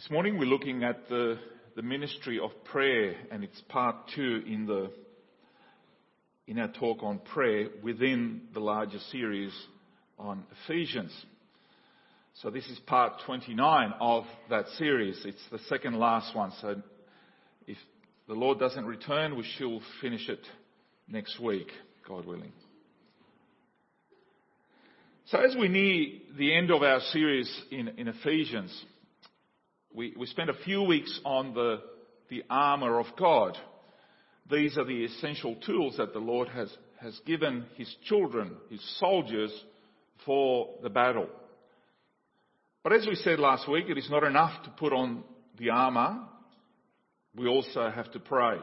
This morning we're looking at the, the ministry of prayer and it's part two in the in our talk on prayer within the larger series on Ephesians. So this is part 29 of that series. It's the second last one. So if the Lord doesn't return, we shall finish it next week, God willing. So as we near the end of our series in, in Ephesians, we, we spent a few weeks on the, the armour of God. These are the essential tools that the Lord has, has given His children, His soldiers, for the battle. But as we said last week, it is not enough to put on the armour. We also have to pray.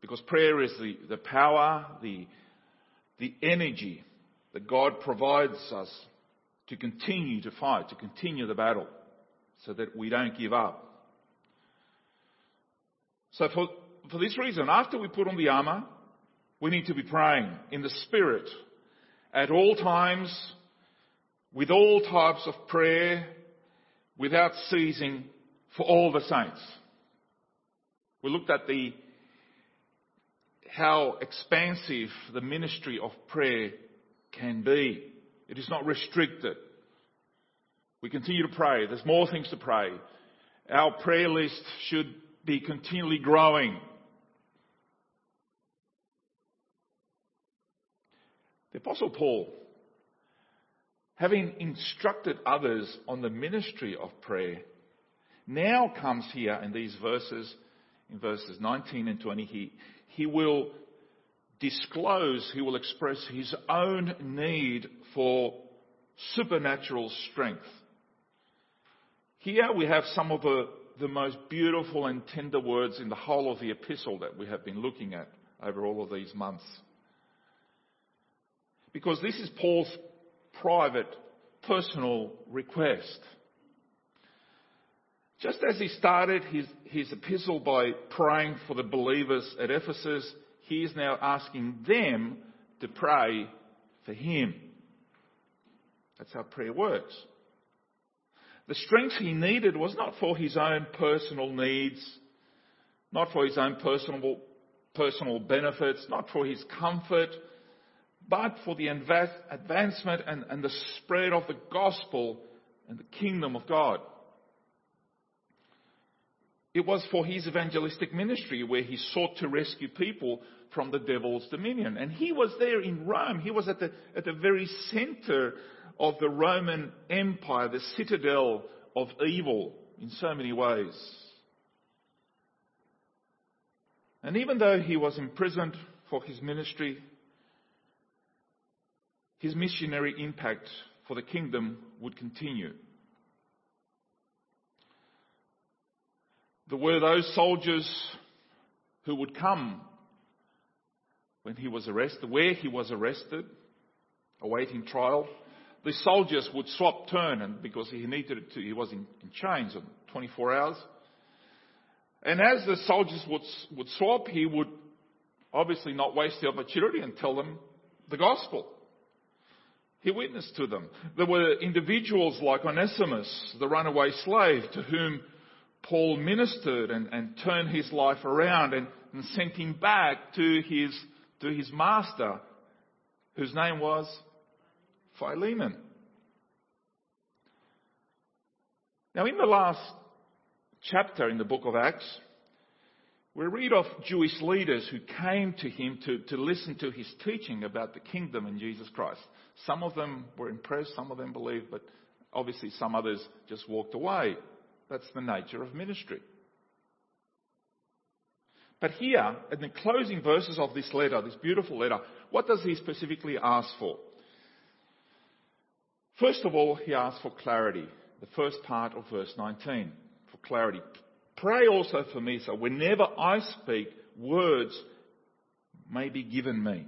Because prayer is the, the power, the, the energy that God provides us to continue to fight, to continue the battle so that we don't give up. So for, for this reason, after we put on the armour, we need to be praying in the Spirit at all times, with all types of prayer, without ceasing for all the saints. We looked at the how expansive the ministry of prayer can be. It is not restricted. We continue to pray. There's more things to pray. Our prayer list should be continually growing. The Apostle Paul, having instructed others on the ministry of prayer, now comes here in these verses, in verses 19 and 20, he, he will disclose, he will express his own need for supernatural strength. Here we have some of the, the most beautiful and tender words in the whole of the epistle that we have been looking at over all of these months. Because this is Paul's private, personal request. Just as he started his, his epistle by praying for the believers at Ephesus, he is now asking them to pray for him. That's how prayer works. The strength he needed was not for his own personal needs, not for his own personal, personal benefits, not for his comfort, but for the advancement and, and the spread of the gospel and the kingdom of God. It was for his evangelistic ministry where he sought to rescue people from the devil's dominion. And he was there in Rome. He was at the, at the very center of the Roman Empire, the citadel of evil in so many ways. And even though he was imprisoned for his ministry, his missionary impact for the kingdom would continue. There were those soldiers who would come when he was arrested, where he was arrested, awaiting trial the soldiers would swap turn and because he needed to, he was in, in chains on 24 hours. And as the soldiers would, would swap, he would obviously not waste the opportunity and tell them the gospel. He witnessed to them. There were individuals like Onesimus, the runaway slave, to whom Paul ministered and, and turned his life around and, and sent him back to his, to his master, whose name was Philemon. Now, in the last chapter in the book of Acts, we read of Jewish leaders who came to him to, to listen to his teaching about the kingdom in Jesus Christ. Some of them were impressed, some of them believed, but obviously some others just walked away. That's the nature of ministry. But here, in the closing verses of this letter, this beautiful letter, what does he specifically ask for? First of all, he asks for clarity. The first part of verse 19, for clarity. Pray also for me so whenever I speak, words may be given me.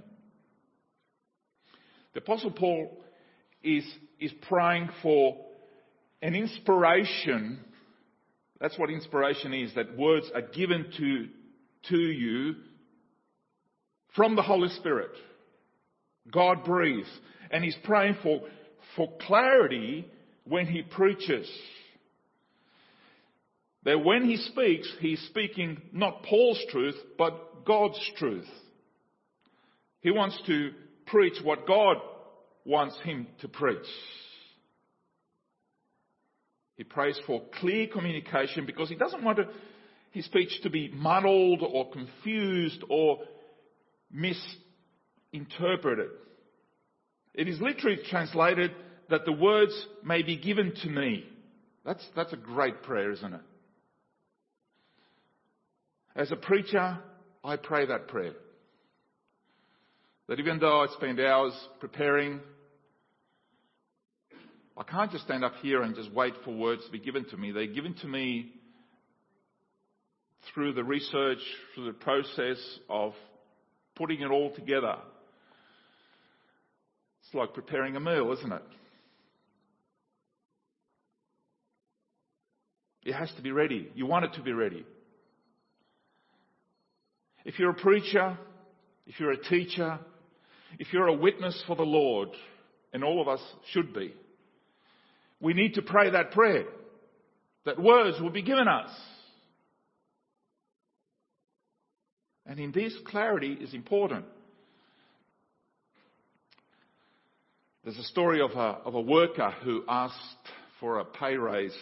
The Apostle Paul is, is praying for an inspiration. That's what inspiration is, that words are given to, to you from the Holy Spirit. God breathes. And he's praying for for clarity when he preaches. that when he speaks, he's speaking not Paul's truth, but God's truth. He wants to preach what God wants him to preach. He prays for clear communication because he doesn't want his speech to be muddled or confused or misinterpreted. It is literally translated that the words may be given to me. That's, that's a great prayer, isn't it? As a preacher, I pray that prayer. That even though I spend hours preparing, I can't just stand up here and just wait for words to be given to me. They're given to me through the research, through the process of putting it all together. It's like preparing a meal, isn't it? It has to be ready. You want it to be ready. If you're a preacher, if you're a teacher, if you're a witness for the Lord, and all of us should be, we need to pray that prayer that words will be given us. And in this, clarity is important. There's a story of a, of a worker who asked for a pay raise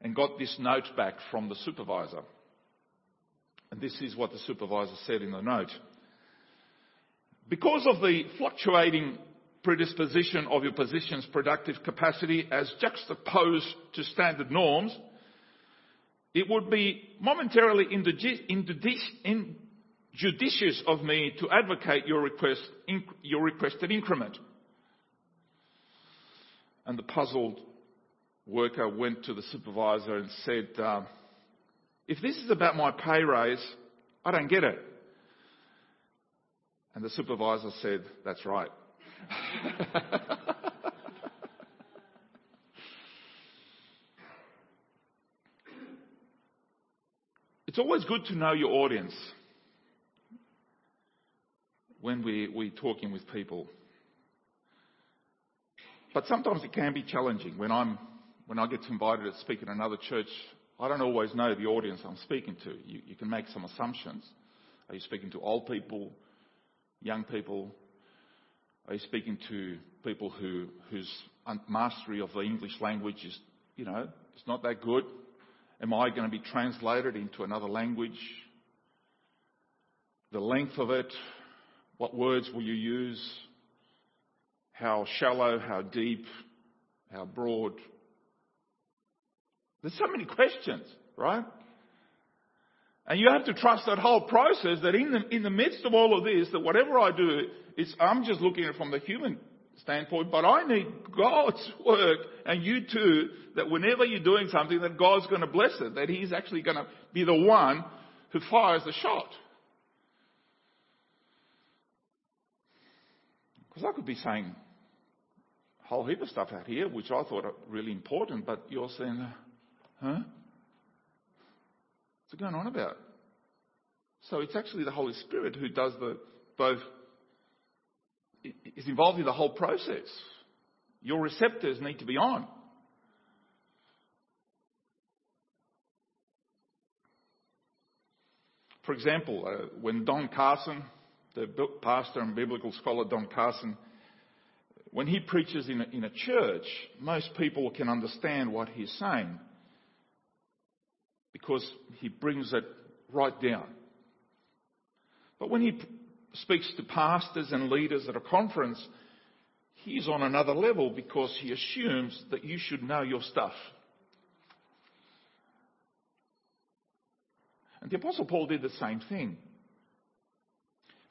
and got this note back from the supervisor. And this is what the supervisor said in the note. Because of the fluctuating predisposition of your position's productive capacity as juxtaposed to standard norms, it would be momentarily injudicious of me to advocate your request, your requested increment. And the puzzled worker went to the supervisor and said, uh, if this is about my pay raise, I don't get it. And the supervisor said, that's right. it's always good to know your audience when we, we're talking with people. But sometimes it can be challenging when I'm when I get invited to speak in another church. I don't always know the audience I'm speaking to. You, you can make some assumptions. Are you speaking to old people, young people, are you speaking to people who, whose mastery of the English language is, you know, it's not that good? Am I going to be translated into another language? The length of it, what words will you use? How shallow, how deep, how broad? There's so many questions, right? And you have to trust that whole process that in the, in the midst of all of this, that whatever I do, is I'm just looking at it from the human standpoint, but I need God's work and you too, that whenever you're doing something, that God's going to bless it, that He's actually going to be the one who fires the shot. Because I could be saying whole heap of stuff out here, which I thought are really important, but you're saying, huh? What's it going on about? So it's actually the Holy Spirit who does the both is involved in the whole process. Your receptors need to be on. For example, uh, when Don Carson, the pastor and biblical scholar Don Carson, when he preaches in a, in a church, most people can understand what he's saying because he brings it right down. But when he speaks to pastors and leaders at a conference, he's on another level because he assumes that you should know your stuff. And the Apostle Paul did the same thing.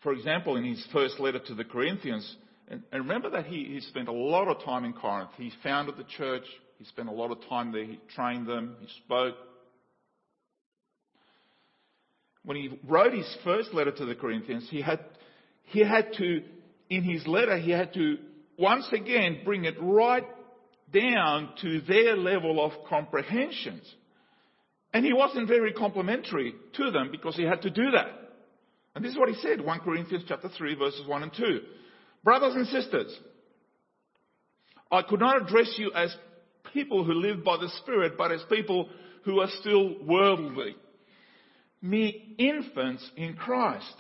For example, in his first letter to the Corinthians, and, remember that he, he spent a lot of time in Corinth. He founded the church, he spent a lot of time there, he trained them, he spoke, when he wrote his first letter to the Corinthians, he had, he had to, in his letter, he had to once again bring it right down to their level of comprehensions. And he wasn't very complimentary to them because he had to do that. And this is what he said, 1 Corinthians chapter 3 verses 1 and 2. Brothers and sisters, I could not address you as people who live by the Spirit, but as people who are still worldly, mere infants in Christ.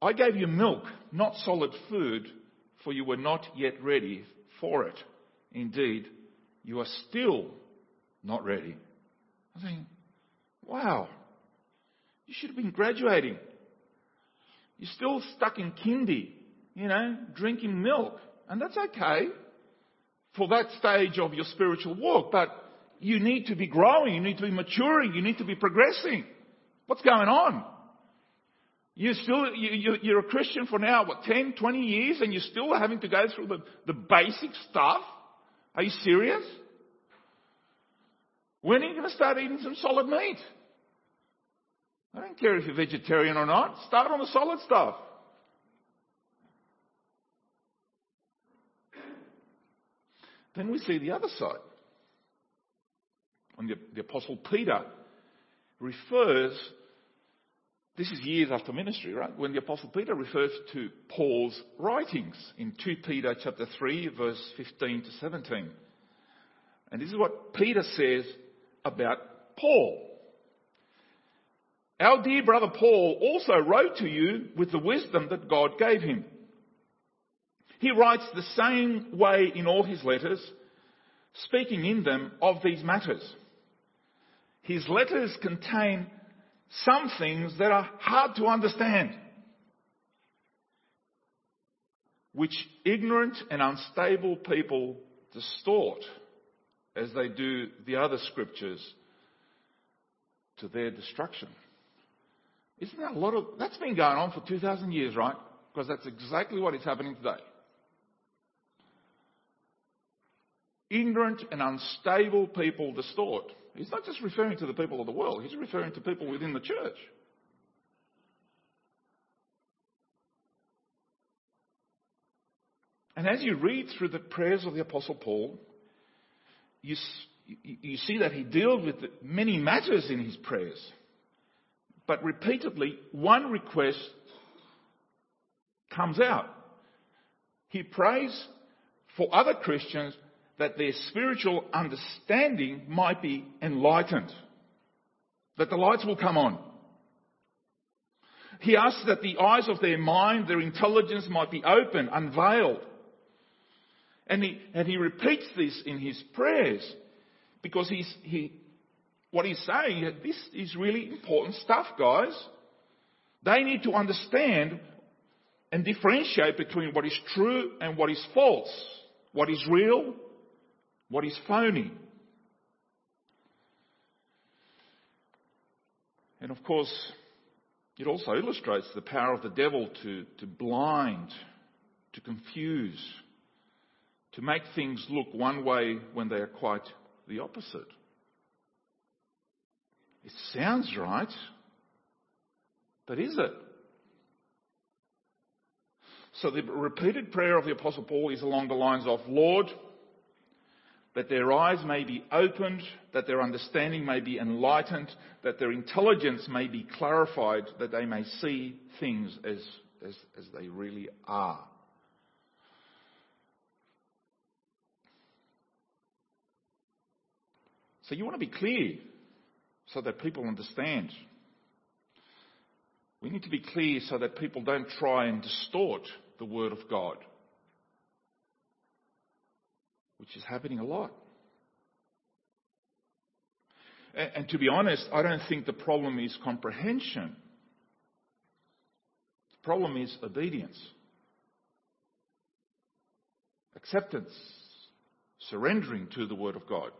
I gave you milk, not solid food, for you were not yet ready for it. Indeed, you are still not ready. I think, wow, you should have been graduating. You're still stuck in kindy, you know, drinking milk. And that's okay for that stage of your spiritual walk, but you need to be growing, you need to be maturing, you need to be progressing. What's going on? You're still, you, you're a Christian for now, what, 10, 20 years, and you're still having to go through the, the basic stuff? Are you serious? When are you going to start eating some solid meat? I don't care if you're vegetarian or not. Start on the solid stuff. Then we see the other side. When the, the Apostle Peter refers, this is years after ministry, right? When the Apostle Peter refers to Paul's writings in 2 Peter chapter 3 verse 15 to 17. And this is what Peter says about Paul. Our dear brother Paul also wrote to you with the wisdom that God gave him. He writes the same way in all his letters, speaking in them of these matters. His letters contain some things that are hard to understand, which ignorant and unstable people distort as they do the other scriptures to their destruction. Isn't that a lot of, that's been going on for 2,000 years, right? Because that's exactly what is happening today. Ignorant and unstable people distort. He's not just referring to the people of the world, he's referring to people within the church. And as you read through the prayers of the Apostle Paul, you, you see that he deals with many matters in his prayers. But repeatedly, one request comes out. He prays for other Christians that their spiritual understanding might be enlightened, that the lights will come on. He asks that the eyes of their mind, their intelligence might be open, unveiled. And he, and he repeats this in his prayers because he, what he's saying is this is really important stuff, guys. They need to understand and differentiate between what is true and what is false, what is real, what is phony. And of course, it also illustrates the power of the devil to, to blind, to confuse, to make things look one way when they are quite the opposite. It sounds right, but is it? So the repeated prayer of the Apostle Paul is along the lines of, Lord, that their eyes may be opened, that their understanding may be enlightened, that their intelligence may be clarified, that they may see things as, as, as they really are. So you want to be clear so that people understand. We need to be clear so that people don't try and distort the Word of God, which is happening a lot. And, and to be honest, I don't think the problem is comprehension. The problem is obedience, acceptance, surrendering to the Word of God.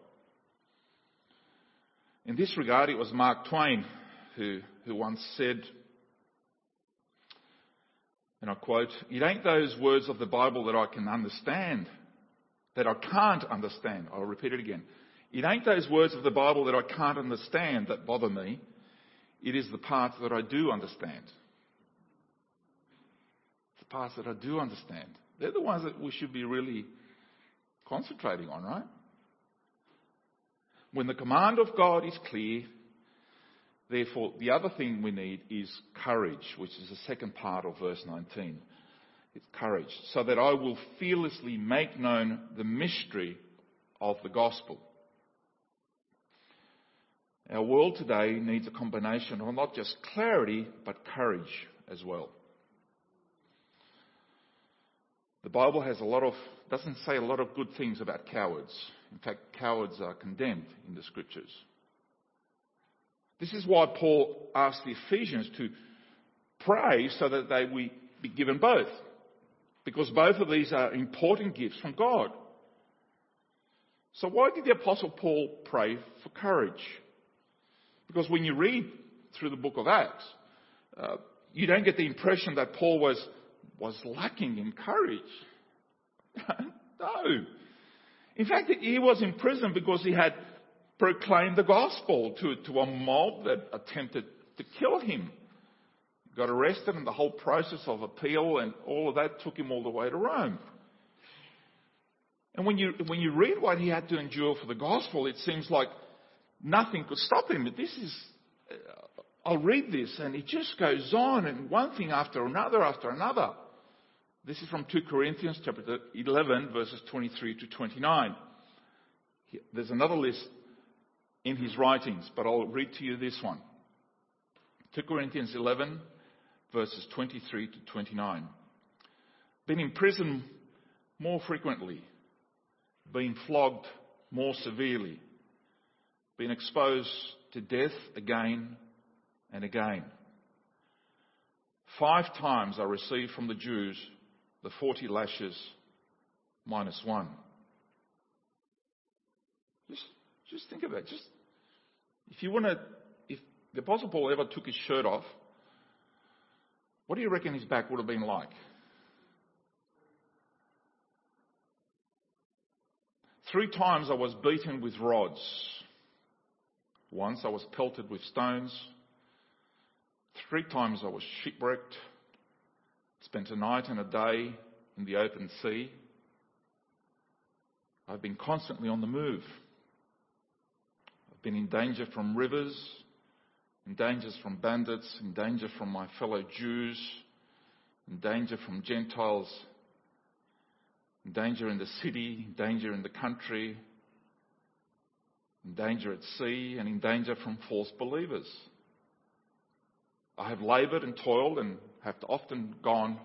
In this regard, it was Mark Twain who, who once said, and I quote, It ain't those words of the Bible that I can understand, that I can't understand. I'll repeat it again. It ain't those words of the Bible that I can't understand that bother me. It is the parts that I do understand. The parts that I do understand. They're the ones that we should be really concentrating on, right? When the command of God is clear, therefore, the other thing we need is courage, which is the second part of verse 19. It's courage, so that I will fearlessly make known the mystery of the gospel. Our world today needs a combination of not just clarity, but courage as well. The Bible has a lot of, doesn't say a lot of good things about cowards. In fact, cowards are condemned in the scriptures. This is why Paul asked the Ephesians to pray so that they would be given both. Because both of these are important gifts from God. So why did the apostle Paul pray for courage? Because when you read through the book of Acts, uh, you don't get the impression that Paul was, was lacking in courage. no. In fact, he was in prison because he had proclaimed the gospel to, to a mob that attempted to kill him. Got arrested and the whole process of appeal and all of that took him all the way to Rome. And when you, when you read what he had to endure for the gospel, it seems like nothing could stop him. But this is, uh, I'll read this and it just goes on and one thing after another after another. This is from 2 Corinthians chapter 11 verses 23 to 29. There's another list in his writings, but I'll read to you this one. 2 Corinthians 11 verses 23 to 29. Been in prison more frequently, been flogged more severely, been exposed to death again and again. Five times I received from the Jews the 40 lashes minus one. Just, just think of it. Just, if you want to, if the Apostle Paul ever took his shirt off, what do you reckon his back would have been like? Three times I was beaten with rods. Once I was pelted with stones. Three times I was shipwrecked. Spent a night and a day in the open sea. I've been constantly on the move. I've been in danger from rivers, in danger from bandits, in danger from my fellow Jews, in danger from Gentiles, in danger in the city, in danger in the country, in danger at sea, and in danger from false believers. I have laboured and toiled and have often gone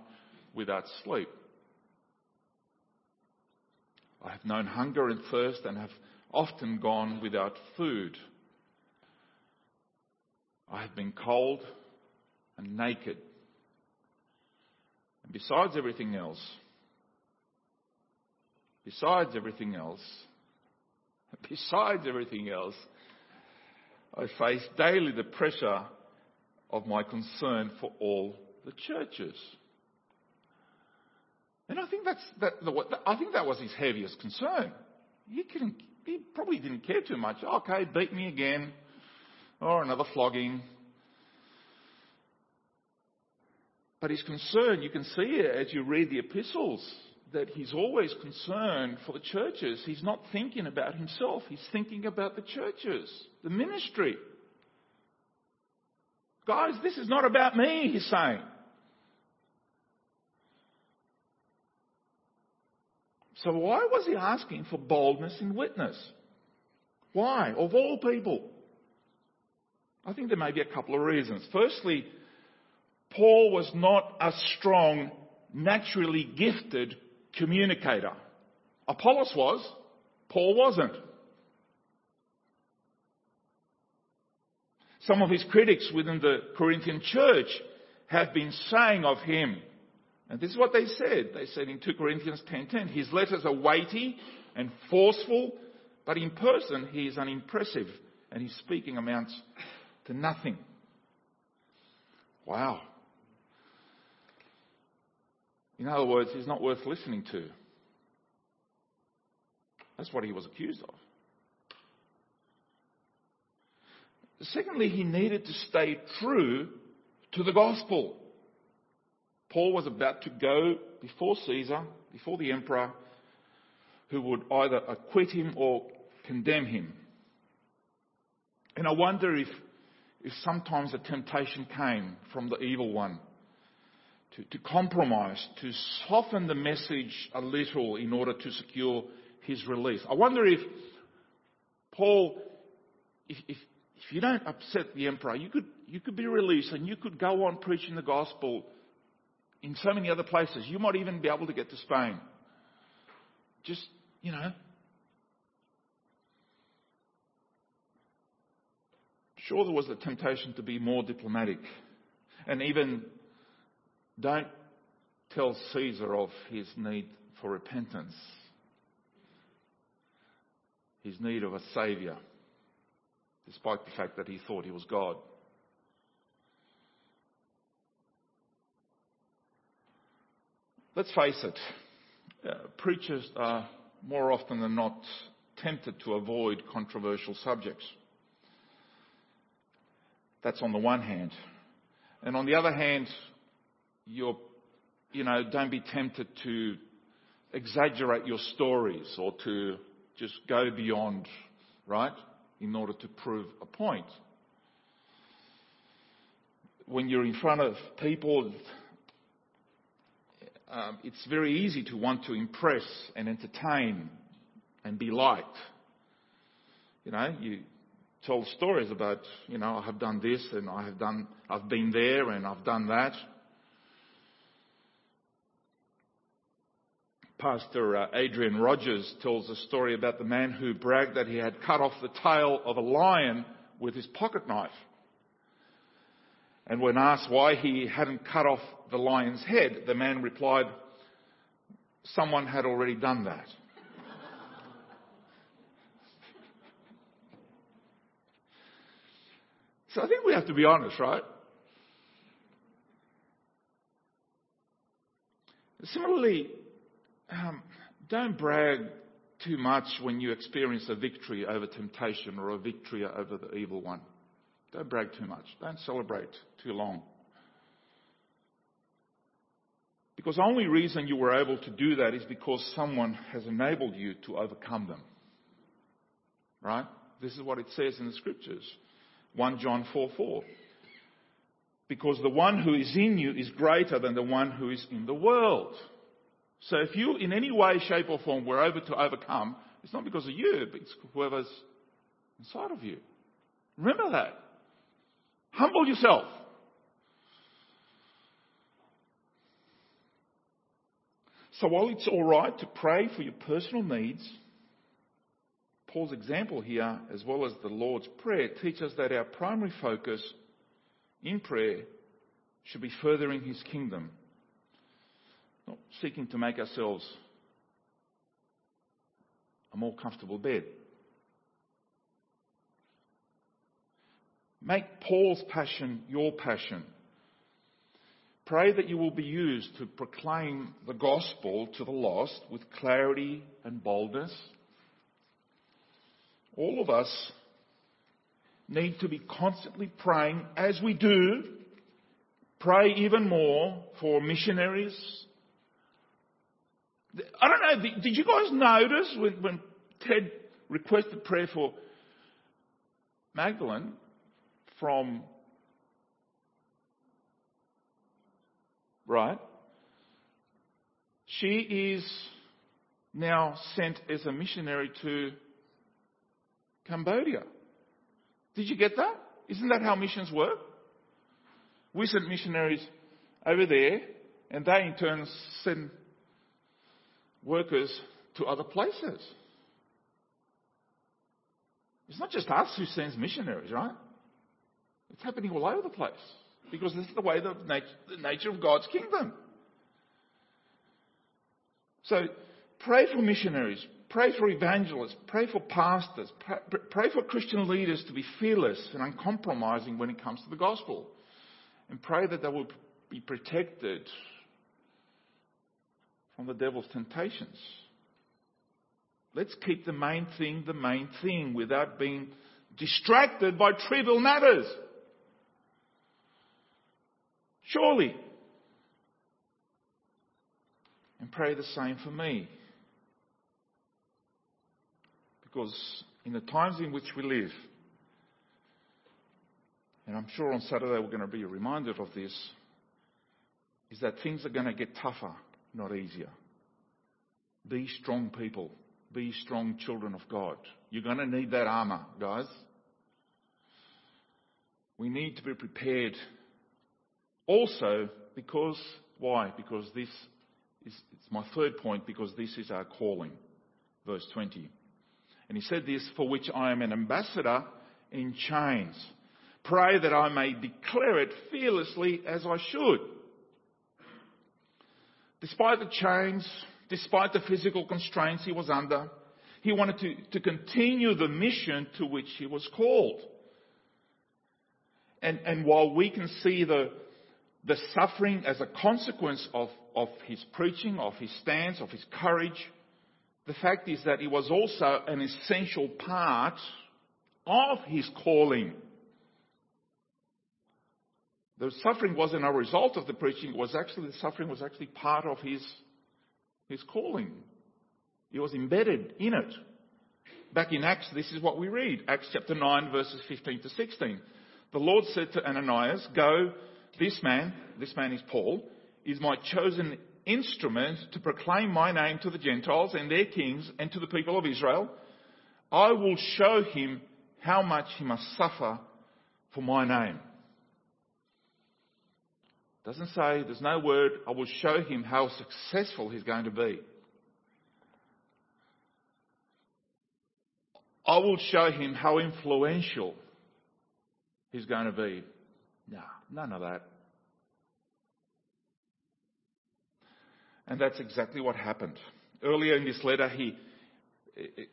without sleep. I have known hunger and thirst and have often gone without food. I have been cold and naked. And besides everything else, besides everything else, besides everything else, I face daily the pressure of my concern for all the churches. And I think that's that. I think that was his heaviest concern. He, he probably didn't care too much. Okay, beat me again, or another flogging. But his concern, you can see it as you read the epistles, that he's always concerned for the churches. He's not thinking about himself. He's thinking about the churches, the ministry. Guys, this is not about me, he's saying. So why was he asking for boldness in witness? Why? Of all people. I think there may be a couple of reasons. Firstly, Paul was not a strong, naturally gifted communicator. Apollos was, Paul wasn't. Some of his critics within the Corinthian church have been saying of him, and this is what they said. They said in 2 Corinthians 10:10, his letters are weighty and forceful, but in person he is unimpressive, and his speaking amounts to nothing. Wow. In other words, he's not worth listening to. That's what he was accused of. Secondly, he needed to stay true to the gospel. Paul was about to go before Caesar, before the emperor, who would either acquit him or condemn him. And I wonder if, if sometimes a temptation came from the evil one to, to compromise, to soften the message a little in order to secure his release. I wonder if Paul, if, if if you don't upset the emperor, you could, you could be released and you could go on preaching the gospel in so many other places. You might even be able to get to Spain. Just, you know. Sure, there was the temptation to be more diplomatic. And even don't tell Caesar of his need for repentance, his need of a saviour, despite the fact that he thought he was God. Let's face it, uh, preachers are more often than not tempted to avoid controversial subjects. That's on the one hand. And on the other hand, you're, you know, don't be tempted to exaggerate your stories or to just go beyond, right, in order to prove a point. When you're in front of people, it's very easy to want to impress and entertain and be liked. You know, you tell stories about, you know, I have done this and I have done, I've been there and I've done that. Pastor uh, Adrian Rogers tells a story about the man who bragged that he had cut off the tail of a lion with his pocket knife. And when asked why he hadn't cut off the lion's head, the man replied, someone had already done that. so I think we have to be honest, right? Similarly, um, don't brag too much when you experience a victory over temptation or a victory over the evil one. Don't brag too much. Don't celebrate too long. Because the only reason you were able to do that is because someone has enabled you to overcome them. Right? This is what it says in the scriptures. 1 John 4 4. Because the one who is in you is greater than the one who is in the world. So if you, in any way, shape, or form, were able to overcome, it's not because of you, but it's whoever's inside of you. Remember that. Humble yourself. So while it's all right to pray for your personal needs, Paul's example here, as well as the Lord's Prayer, teach us that our primary focus in prayer should be furthering His kingdom, not seeking to make ourselves a more comfortable bed. Make Paul's passion your passion. Pray that you will be used to proclaim the gospel to the lost with clarity and boldness. All of us need to be constantly praying, as we do, pray even more for missionaries. I don't know, did you guys notice when, when Ted requested prayer for Magdalene? From, right? She is now sent as a missionary to Cambodia. Did you get that? Isn't that how missions work? We send missionaries over there, and they in turn send workers to other places. It's not just us who sends missionaries, right? It's happening all over the place because this is the way the nature, the nature of God's kingdom. So pray for missionaries, pray for evangelists, pray for pastors, pray for Christian leaders to be fearless and uncompromising when it comes to the gospel. And pray that they will be protected from the devil's temptations. Let's keep the main thing the main thing without being distracted by trivial matters. Surely. And pray the same for me. Because in the times in which we live, and I'm sure on Saturday we're going to be reminded of this, is that things are going to get tougher, not easier. Be strong people. Be strong children of God. You're going to need that armor, guys. We need to be prepared also because, why? Because this is, it's my third point, because this is our calling. Verse 20. And he said this, for which I am an ambassador in chains. Pray that I may declare it fearlessly as I should. Despite the chains, despite the physical constraints he was under, he wanted to, to continue the mission to which he was called. And, and while we can see the, the suffering as a consequence of, of his preaching, of his stance, of his courage, the fact is that it was also an essential part of his calling. The suffering wasn't a result of the preaching, it was actually, the suffering was actually part of his, his calling. It was embedded in it. Back in Acts, this is what we read. Acts chapter 9 verses 15 to 16. The Lord said to Ananias, go, this man, this man is Paul, is my chosen instrument to proclaim my name to the Gentiles and their kings and to the people of Israel. I will show him how much he must suffer for my name. Doesn't say, there's no word, I will show him how successful he's going to be. I will show him how influential he's going to be. No, none of that. And that's exactly what happened. Earlier in this letter, he,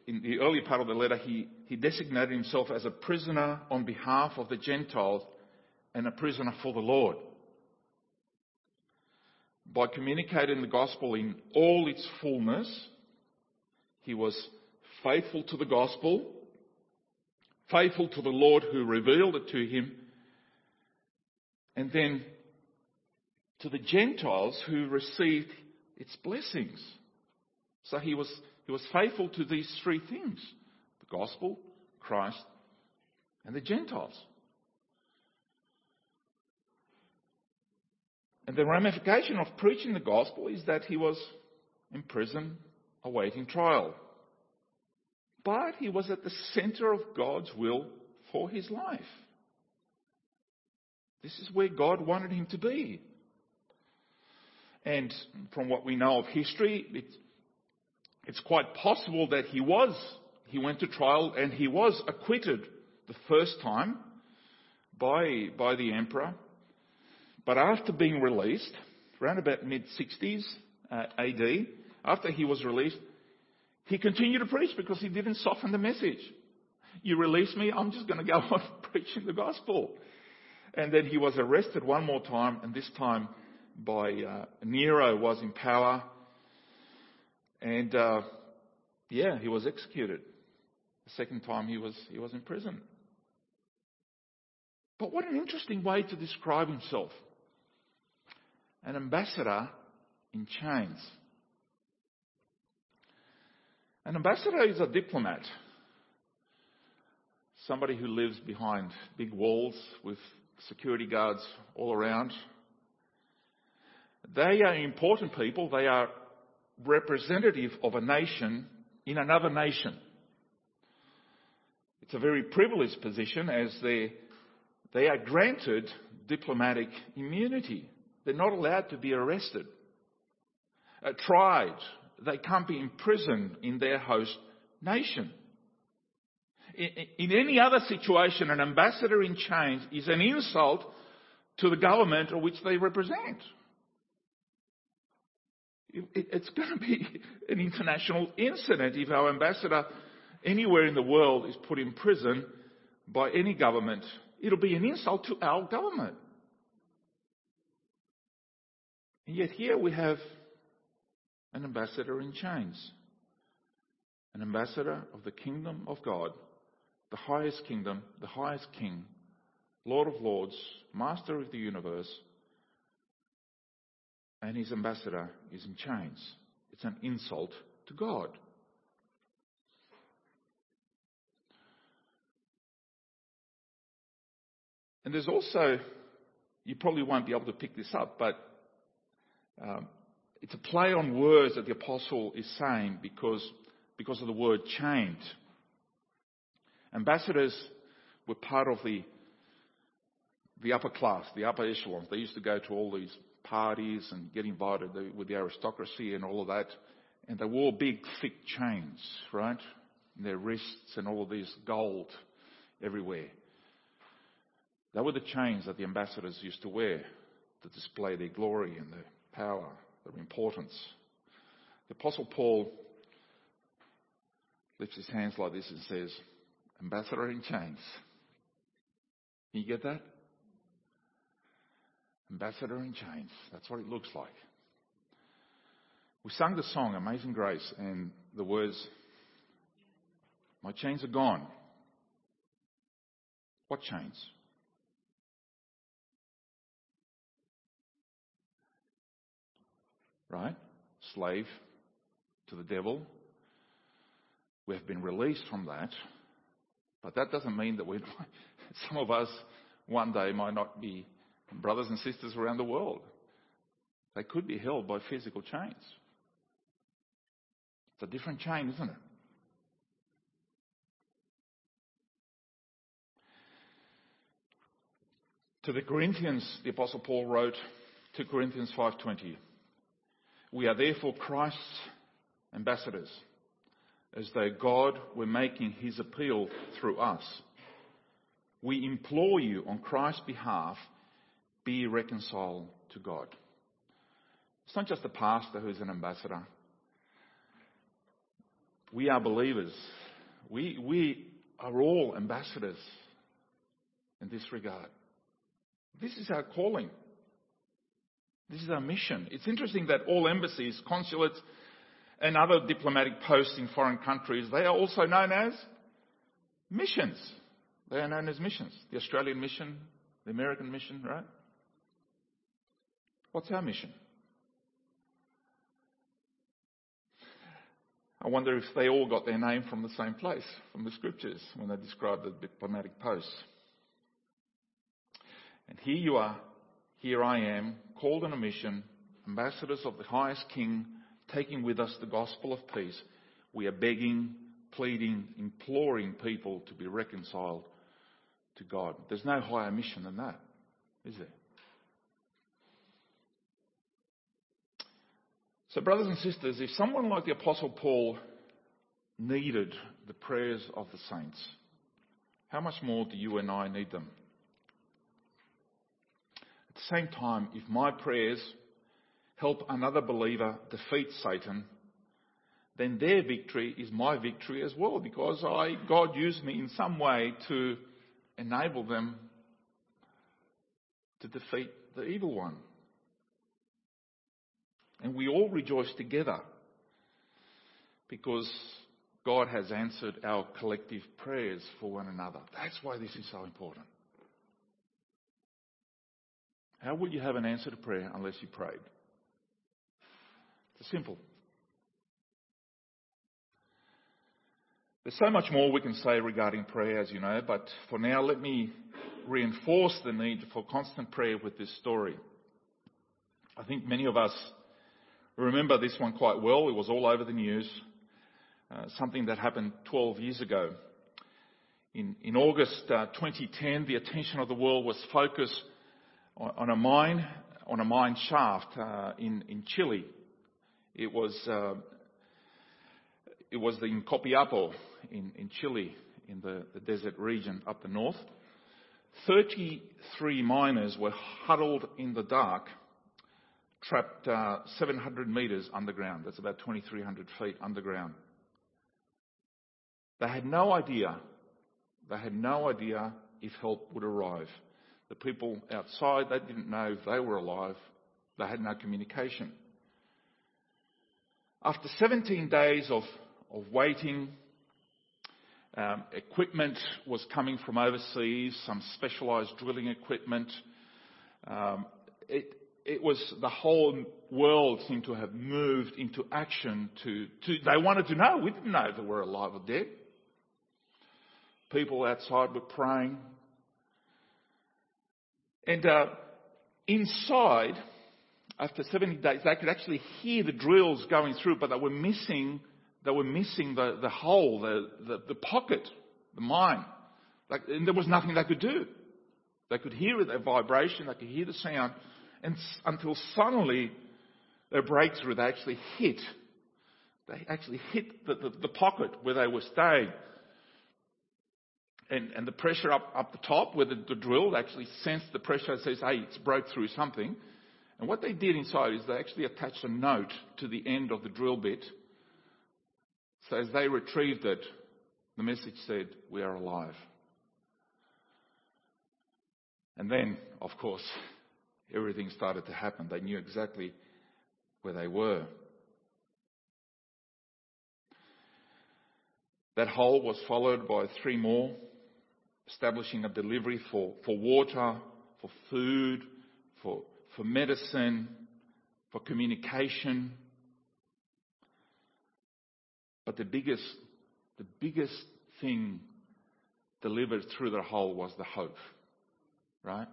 in the early part of the letter, he, he designated himself as a prisoner on behalf of the Gentiles and a prisoner for the Lord by communicating the gospel in all its fullness, he was faithful to the gospel, faithful to the Lord who revealed it to him, and then to the Gentiles who received its blessings. So he was, he was faithful to these three things the gospel, Christ, and the Gentiles. And the ramification of preaching the gospel is that he was in prison awaiting trial. But he was at the center of God's will for his life. This is where God wanted him to be. And from what we know of history, it's, it's quite possible that he was, he went to trial and he was acquitted the first time by, by the emperor. But after being released, around about mid 60s uh, AD, after he was released, he continued to preach because he didn't soften the message. You release me, I'm just going to go on preaching the gospel. And then he was arrested one more time, and this time by uh, Nero was in power. And uh, yeah, he was executed. The second time he was he was in prison. But what an interesting way to describe himself an ambassador in chains. An ambassador is a diplomat, somebody who lives behind big walls with security guards all around. They are important people. They are representative of a nation in another nation. It's a very privileged position as they, they are granted diplomatic immunity. They're not allowed to be arrested, uh, tried. They can't be imprisoned in their host nation. In, any other situation, an ambassador in chains is an insult to the government which they represent. It's going to be an international incident if our ambassador anywhere in the world is put in prison by any government. It'll be an insult to our government. And yet here we have an ambassador in chains, an ambassador of the kingdom of God, the highest kingdom, the highest king, Lord of lords, master of the universe, and his ambassador is in chains. It's an insult to God. And there's also, you probably won't be able to pick this up, but um, it's a play on words that the apostle is saying because, because of the word chained. Ambassadors were part of the, the upper class, the upper echelons. They used to go to all these parties and get invited with the aristocracy and all of that. And they wore big, thick chains, right? In their wrists and all of these gold everywhere. They were the chains that the ambassadors used to wear to display their glory and their power, their importance. The Apostle Paul lifts his hands like this and says, Ambassador in chains. Can you get that? Ambassador in chains. That's what it looks like. We sang the song Amazing Grace and the words, My chains are gone. What chains? Right? Slave to the devil. We have been released from that. But that doesn't mean that some of us one day might not be brothers and sisters around the world. They could be held by physical chains. It's a different chain, isn't it? To the Corinthians, the apostle Paul wrote, 2 Corinthians 5:20, "We are therefore Christ's ambassadors, as though God were making his appeal through us. We implore you on Christ's behalf, be reconciled to God." It's not just the pastor who's an ambassador. We are believers. We, we are all ambassadors in this regard. This is our calling. This is our mission. It's interesting that all embassies, consulates, and other diplomatic posts in foreign countries, they are also known as missions. They are known as missions. The Australian mission, the American mission, right? What's our mission? I wonder if they all got their name from the same place, from the scriptures, when they describe the diplomatic posts. And here you are, here I am, called on a mission, ambassadors of the highest king, taking with us the gospel of peace. We are begging, pleading, imploring people to be reconciled to God. There's no higher mission than that, is there? So, brothers and sisters, if someone like the Apostle Paul needed the prayers of the saints, how much more do you and I need them? At the same time, if my prayers help another believer defeat Satan, then their victory is my victory as well because I, God used me in some way to enable them to defeat the evil one. And we all rejoice together because God has answered our collective prayers for one another. That's why this is so important. How will you have an answer to prayer unless you prayed? It's simple. There's so much more we can say regarding prayer, as you know, but for now, let me reinforce the need for constant prayer with this story. I think many of us remember this one quite well. It was all over the news. Uh, something that happened 12 years ago. In, in August uh, 2010, the attention of the world was focused on, on a mine, on a mine shaft uh, in, in Chile. It was, it was in Copiapo in, Chile, in the, desert region up the north. 33 miners were huddled in the dark trapped uh, 700 metres underground. That's about 2,300 feet underground. They had no idea, they had no idea if help would arrive. The people outside, they didn't know if they were alive. They had no communication. After 17 days of, of waiting, um, equipment was coming from overseas, some specialised drilling equipment. Um, it, it was the whole world seemed to have moved into action to, to they wanted to know. We didn't know if they were alive or dead. People outside were praying. And uh, inside, after 70 days, they could actually hear the drills going through, but they were missing, they were missing the, the hole, the, the, the pocket, the mine. Like, and there was nothing they could do. They could hear the vibration, they could hear the sound, and until suddenly their breakthrough, they actually hit. They actually hit the, the, the pocket where they were staying. And, and the pressure up, up the top where the, the drill actually sensed the pressure says, hey, it's broke through something. And what they did inside is they actually attached a note to the end of the drill bit. So as they retrieved it, the message said, we are alive. And then, of course, everything started to happen. They knew exactly where they were. That hole was followed by three more, establishing a delivery for, for water, for food, for, for medicine, for communication. But the biggest, the biggest thing delivered through the hole was the hope, right?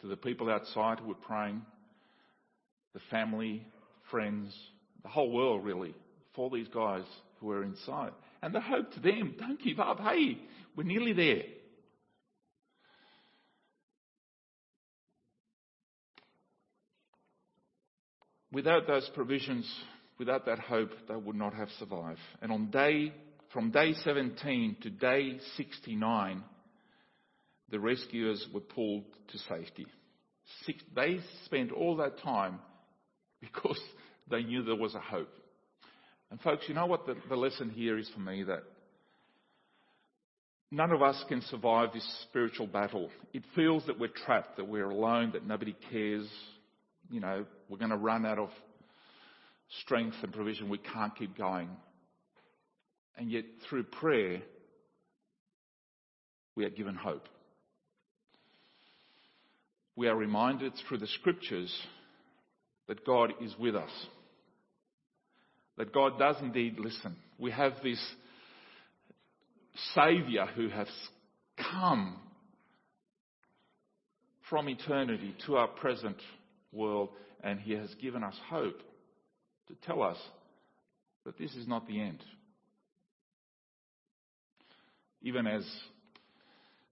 To the people outside who were praying, the family, friends, the whole world really, for these guys who were inside. And the hope to them, don't give up. Hey, we're nearly there. Without those provisions, without that hope, they would not have survived. And on day, from day 17 to day 69, the rescuers were pulled to safety. Six, they spent all that time because they knew there was a hope. And folks, you know what the, the lesson here is for me? That none of us can survive this spiritual battle. It feels that we're trapped, that we're alone, that nobody cares. You know, we're going to run out of strength and provision. We can't keep going. And yet, through prayer, we are given hope. We are reminded through the scriptures that God is with us. That God does indeed listen. We have this Saviour who has come from eternity to our present world and He has given us hope to tell us that this is not the end. Even as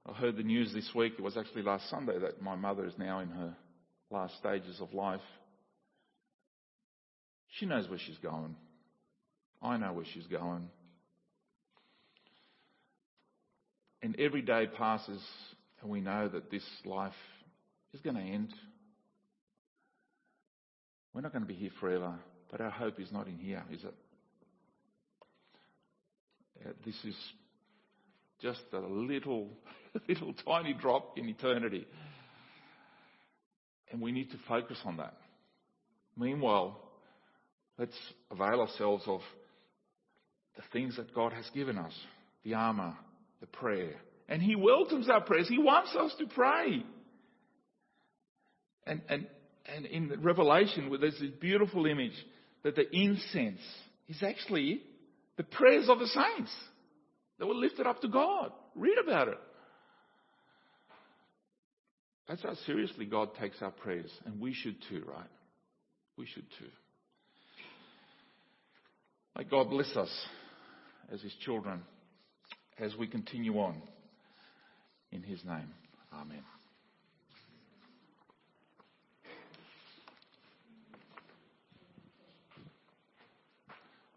I heard the news this week, it was actually last Sunday that my mother is now in her last stages of life. She knows where she's going. I know where she's going. And every day passes and we know that this life is going to end. We're not going to be here forever, but our hope is not in here, is it? Uh, this is just a little, little tiny drop in eternity. And we need to focus on that. Meanwhile, let's avail ourselves of the things that God has given us the armor, the prayer. And He welcomes our prayers. He wants us to pray. And, and, and in Revelation, there's this beautiful image that the incense is actually the prayers of the saints that were lifted up to God. Read about it. That's how seriously God takes our prayers, and we should too, right? We should too. May God bless us as His children as we continue on in His name. Amen.